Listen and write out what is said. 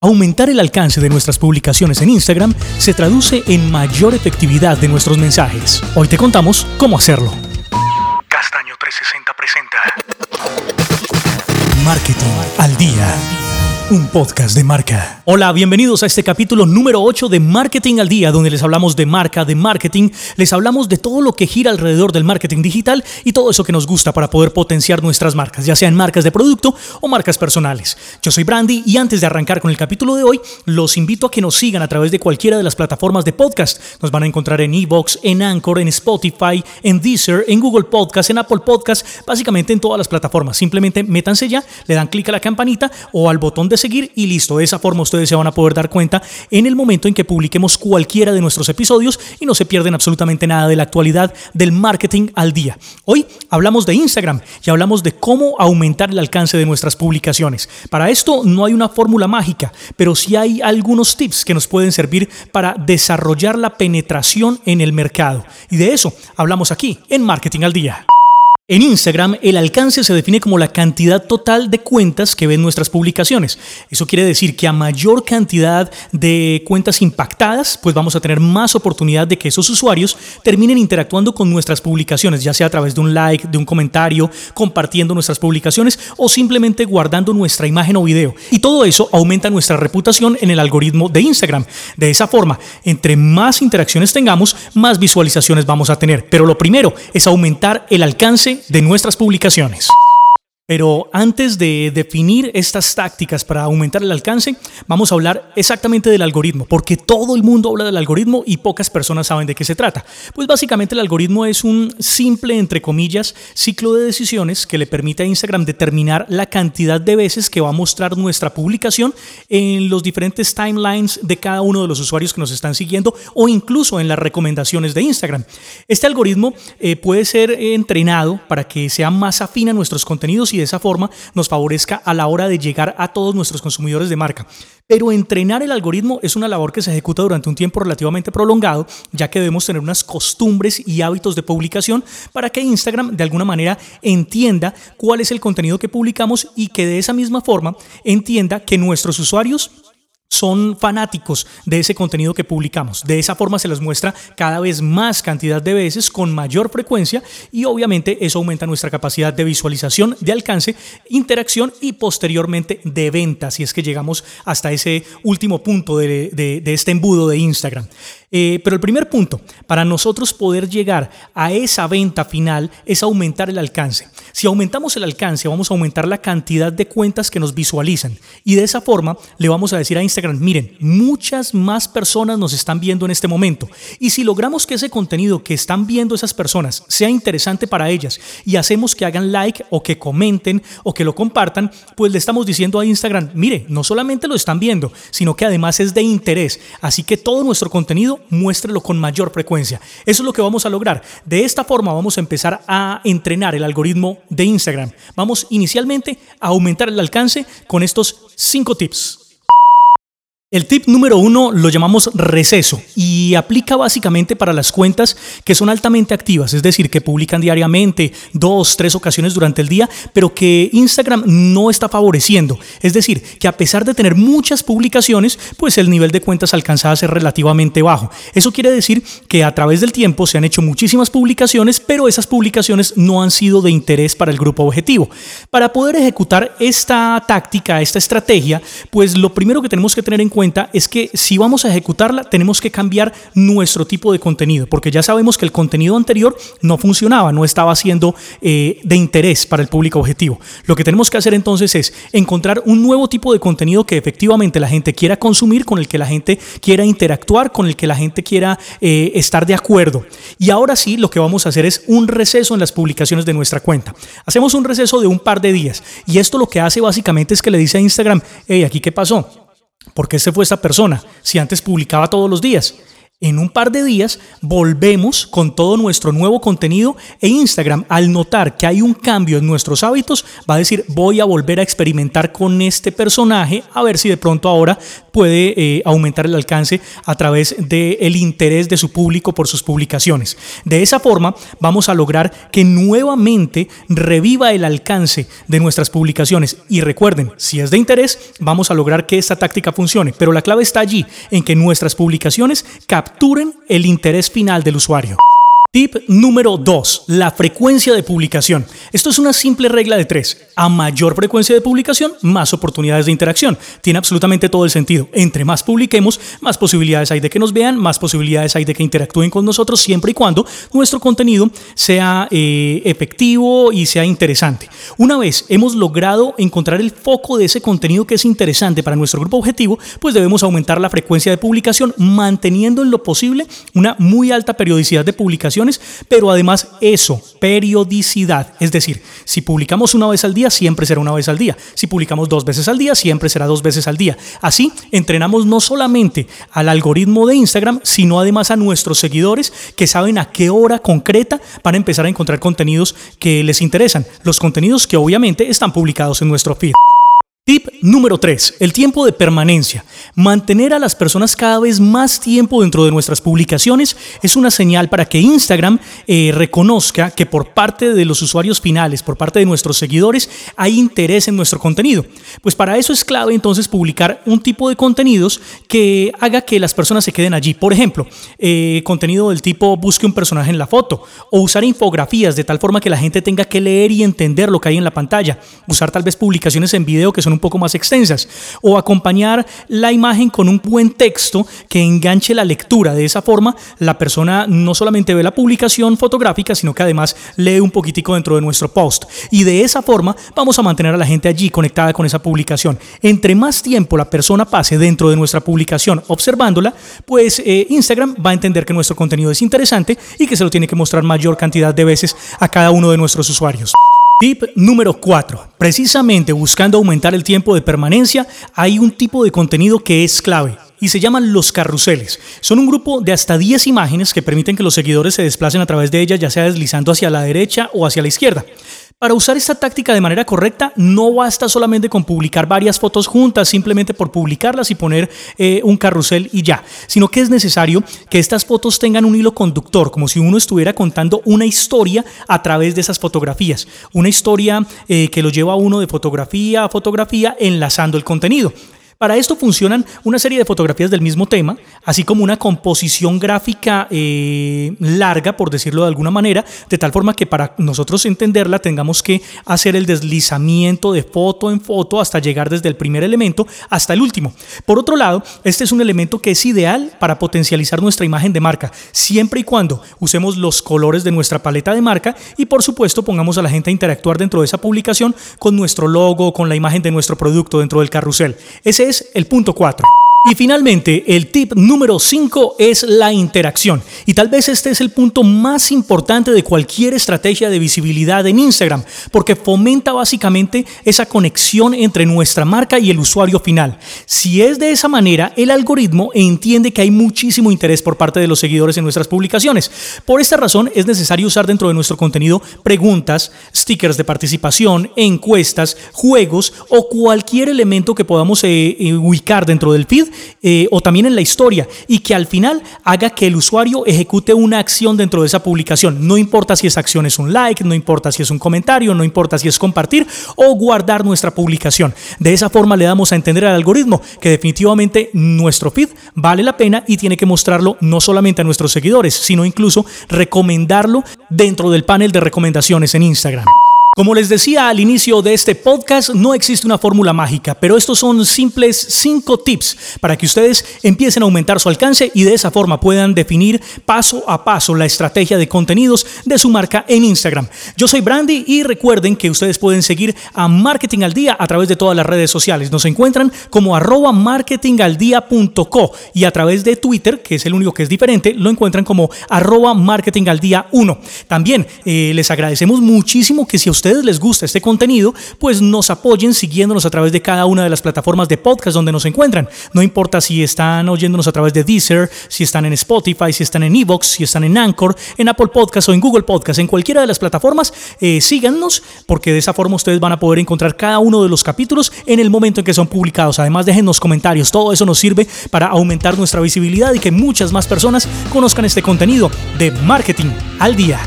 Aumentar el alcance de nuestras publicaciones en Instagram se traduce en mayor efectividad de nuestros mensajes. Hoy te contamos cómo hacerlo. Castaño 360 presenta Marketing al día. Un podcast de marca. Hola, bienvenidos a este capítulo número 8 de Marketing al Día, donde les hablamos de marca, de marketing, les hablamos de todo lo que gira alrededor del marketing digital y todo eso que nos gusta para poder potenciar nuestras marcas, ya sean marcas de producto o marcas personales. Yo soy Brandy y antes de arrancar con el capítulo de hoy, los invito a que nos sigan a través de cualquiera de las plataformas de podcast. Nos van a encontrar en Evox, en Anchor, en Spotify, en Deezer, en Google Podcast, en Apple Podcast, básicamente en todas las plataformas. Simplemente métanse ya, le dan clic a la campanita o al botón de seguir y listo. De esa forma ustedes se van a poder dar cuenta en el momento en que publiquemos cualquiera de nuestros episodios y no se pierden absolutamente nada de la actualidad del marketing al día. Hoy hablamos de Instagram y hablamos de cómo aumentar el alcance de nuestras publicaciones. Para esto no hay una fórmula mágica, pero sí hay algunos tips que nos pueden servir para desarrollar la penetración en el mercado. Y de eso hablamos aquí en Marketing al Día. En Instagram, el alcance se define como la cantidad total de cuentas que ven nuestras publicaciones. Eso quiere decir que a mayor cantidad de cuentas impactadas, pues vamos a tener más oportunidad de que esos usuarios terminen interactuando con nuestras publicaciones, ya sea a través de un like, de un comentario, compartiendo nuestras publicaciones o simplemente guardando nuestra imagen o video. Y todo eso aumenta nuestra reputación en el algoritmo de Instagram. De esa forma, entre más interacciones tengamos, más visualizaciones vamos a tener. Pero lo primero es aumentar el alcance de nuestras publicaciones. Pero antes de definir estas tácticas para aumentar el alcance, vamos a hablar exactamente del algoritmo, porque todo el mundo habla del algoritmo y pocas personas saben de qué se trata. Pues básicamente el algoritmo es un simple, entre comillas, ciclo de decisiones que le permite a Instagram determinar la cantidad de veces que va a mostrar nuestra publicación en los diferentes timelines de cada uno de los usuarios que nos están siguiendo o incluso en las recomendaciones de Instagram. Este algoritmo eh, puede ser entrenado para que sea más afín a nuestros contenidos y de esa forma nos favorezca a la hora de llegar a todos nuestros consumidores de marca. Pero entrenar el algoritmo es una labor que se ejecuta durante un tiempo relativamente prolongado, ya que debemos tener unas costumbres y hábitos de publicación para que Instagram de alguna manera entienda cuál es el contenido que publicamos y que de esa misma forma entienda que nuestros usuarios son fanáticos de ese contenido que publicamos. De esa forma se les muestra cada vez más cantidad de veces con mayor frecuencia y obviamente eso aumenta nuestra capacidad de visualización, de alcance, interacción y posteriormente de venta, si es que llegamos hasta ese último punto de, de este embudo de Instagram. Eh, pero el primer punto, para nosotros poder llegar a esa venta final es aumentar el alcance. Si aumentamos el alcance, vamos a aumentar la cantidad de cuentas que nos visualizan. Y de esa forma le vamos a decir a Instagram, miren, muchas más personas nos están viendo en este momento. Y si logramos que ese contenido que están viendo esas personas sea interesante para ellas y hacemos que hagan like o que comenten o que lo compartan, pues le estamos diciendo a Instagram, mire, no solamente lo están viendo, sino que además es de interés. Así que todo nuestro contenido muéstrelo con mayor frecuencia. Eso es lo que vamos a lograr. De esta forma vamos a empezar a entrenar el algoritmo de Instagram. Vamos inicialmente a aumentar el alcance con estos cinco tips. El tip número uno lo llamamos receso y aplica básicamente para las cuentas que son altamente activas, es decir, que publican diariamente, dos, tres ocasiones durante el día, pero que Instagram no está favoreciendo. Es decir, que a pesar de tener muchas publicaciones, pues el nivel de cuentas alcanzadas es relativamente bajo. Eso quiere decir que a través del tiempo se han hecho muchísimas publicaciones, pero esas publicaciones no han sido de interés para el grupo objetivo. Para poder ejecutar esta táctica, esta estrategia, pues lo primero que tenemos que tener en cuenta cuenta es que si vamos a ejecutarla tenemos que cambiar nuestro tipo de contenido, porque ya sabemos que el contenido anterior no funcionaba, no estaba siendo eh, de interés para el público objetivo. Lo que tenemos que hacer entonces es encontrar un nuevo tipo de contenido que efectivamente la gente quiera consumir, con el que la gente quiera interactuar, con el que la gente quiera eh, estar de acuerdo. Y ahora sí, lo que vamos a hacer es un receso en las publicaciones de nuestra cuenta. Hacemos un receso de un par de días y esto lo que hace básicamente es que le dice a Instagram, hey, aquí qué pasó. ¿Por qué se fue esta persona? Si antes publicaba todos los días. En un par de días volvemos con todo nuestro nuevo contenido e Instagram al notar que hay un cambio en nuestros hábitos va a decir voy a volver a experimentar con este personaje a ver si de pronto ahora puede eh, aumentar el alcance a través del interés de su público por sus publicaciones. De esa forma vamos a lograr que nuevamente reviva el alcance de nuestras publicaciones y recuerden, si es de interés vamos a lograr que esta táctica funcione, pero la clave está allí en que nuestras publicaciones capturen el interés final del usuario. Tip número 2, la frecuencia de publicación. Esto es una simple regla de tres. A mayor frecuencia de publicación, más oportunidades de interacción. Tiene absolutamente todo el sentido. Entre más publiquemos, más posibilidades hay de que nos vean, más posibilidades hay de que interactúen con nosotros, siempre y cuando nuestro contenido sea eh, efectivo y sea interesante. Una vez hemos logrado encontrar el foco de ese contenido que es interesante para nuestro grupo objetivo, pues debemos aumentar la frecuencia de publicación, manteniendo en lo posible una muy alta periodicidad de publicación pero además eso, periodicidad. Es decir, si publicamos una vez al día, siempre será una vez al día. Si publicamos dos veces al día, siempre será dos veces al día. Así, entrenamos no solamente al algoritmo de Instagram, sino además a nuestros seguidores que saben a qué hora concreta van a empezar a encontrar contenidos que les interesan. Los contenidos que obviamente están publicados en nuestro feed. Tip número 3, el tiempo de permanencia. Mantener a las personas cada vez más tiempo dentro de nuestras publicaciones es una señal para que Instagram eh, reconozca que por parte de los usuarios finales, por parte de nuestros seguidores, hay interés en nuestro contenido. Pues para eso es clave entonces publicar un tipo de contenidos que haga que las personas se queden allí. Por ejemplo, eh, contenido del tipo busque un personaje en la foto o usar infografías de tal forma que la gente tenga que leer y entender lo que hay en la pantalla. Usar tal vez publicaciones en video que son un poco más extensas o acompañar la imagen con un buen texto que enganche la lectura. De esa forma, la persona no solamente ve la publicación fotográfica, sino que además lee un poquitico dentro de nuestro post. Y de esa forma vamos a mantener a la gente allí conectada con esa publicación. Entre más tiempo la persona pase dentro de nuestra publicación observándola, pues eh, Instagram va a entender que nuestro contenido es interesante y que se lo tiene que mostrar mayor cantidad de veces a cada uno de nuestros usuarios. Tip número 4. Precisamente buscando aumentar el tiempo de permanencia, hay un tipo de contenido que es clave y se llaman los carruseles. Son un grupo de hasta 10 imágenes que permiten que los seguidores se desplacen a través de ellas, ya sea deslizando hacia la derecha o hacia la izquierda. Para usar esta táctica de manera correcta, no basta solamente con publicar varias fotos juntas, simplemente por publicarlas y poner eh, un carrusel y ya, sino que es necesario que estas fotos tengan un hilo conductor, como si uno estuviera contando una historia a través de esas fotografías, una historia eh, que lo lleva a uno de fotografía a fotografía enlazando el contenido. Para esto funcionan una serie de fotografías del mismo tema, así como una composición gráfica eh, larga, por decirlo de alguna manera, de tal forma que para nosotros entenderla tengamos que hacer el deslizamiento de foto en foto hasta llegar desde el primer elemento hasta el último. Por otro lado, este es un elemento que es ideal para potencializar nuestra imagen de marca, siempre y cuando usemos los colores de nuestra paleta de marca y por supuesto pongamos a la gente a interactuar dentro de esa publicación con nuestro logo, con la imagen de nuestro producto dentro del carrusel. Ese es el punto 4. Y finalmente, el tip número 5 es la interacción. Y tal vez este es el punto más importante de cualquier estrategia de visibilidad en Instagram, porque fomenta básicamente esa conexión entre nuestra marca y el usuario final. Si es de esa manera, el algoritmo entiende que hay muchísimo interés por parte de los seguidores en nuestras publicaciones. Por esta razón, es necesario usar dentro de nuestro contenido preguntas, stickers de participación, encuestas, juegos o cualquier elemento que podamos eh, eh, ubicar dentro del feed eh, o también en la historia y que al final haga que el usuario ejecute una acción dentro de esa publicación. No importa si esa acción es un like, no importa si es un comentario, no importa si es compartir o guardar nuestra publicación. De esa forma le damos a entender al algoritmo que definitivamente nuestro feed vale la pena y tiene que mostrarlo no solamente a nuestros seguidores, sino incluso recomendarlo dentro del panel de recomendaciones en Instagram. Como les decía al inicio de este podcast, no existe una fórmula mágica, pero estos son simples cinco tips para que ustedes empiecen a aumentar su alcance y de esa forma puedan definir paso a paso la estrategia de contenidos de su marca en Instagram. Yo soy Brandy y recuerden que ustedes pueden seguir a Marketing al Día a través de todas las redes sociales. Nos encuentran como arroba y a través de Twitter, que es el único que es diferente, lo encuentran como arroba marketingaldía1. También eh, les agradecemos muchísimo que si a ustedes ustedes les gusta este contenido, pues nos apoyen siguiéndonos a través de cada una de las plataformas de podcast donde nos encuentran. No importa si están oyéndonos a través de Deezer, si están en Spotify, si están en Evox, si están en Anchor, en Apple Podcast o en Google Podcast, en cualquiera de las plataformas, eh, síganos porque de esa forma ustedes van a poder encontrar cada uno de los capítulos en el momento en que son publicados. Además, déjennos comentarios. Todo eso nos sirve para aumentar nuestra visibilidad y que muchas más personas conozcan este contenido de marketing al día.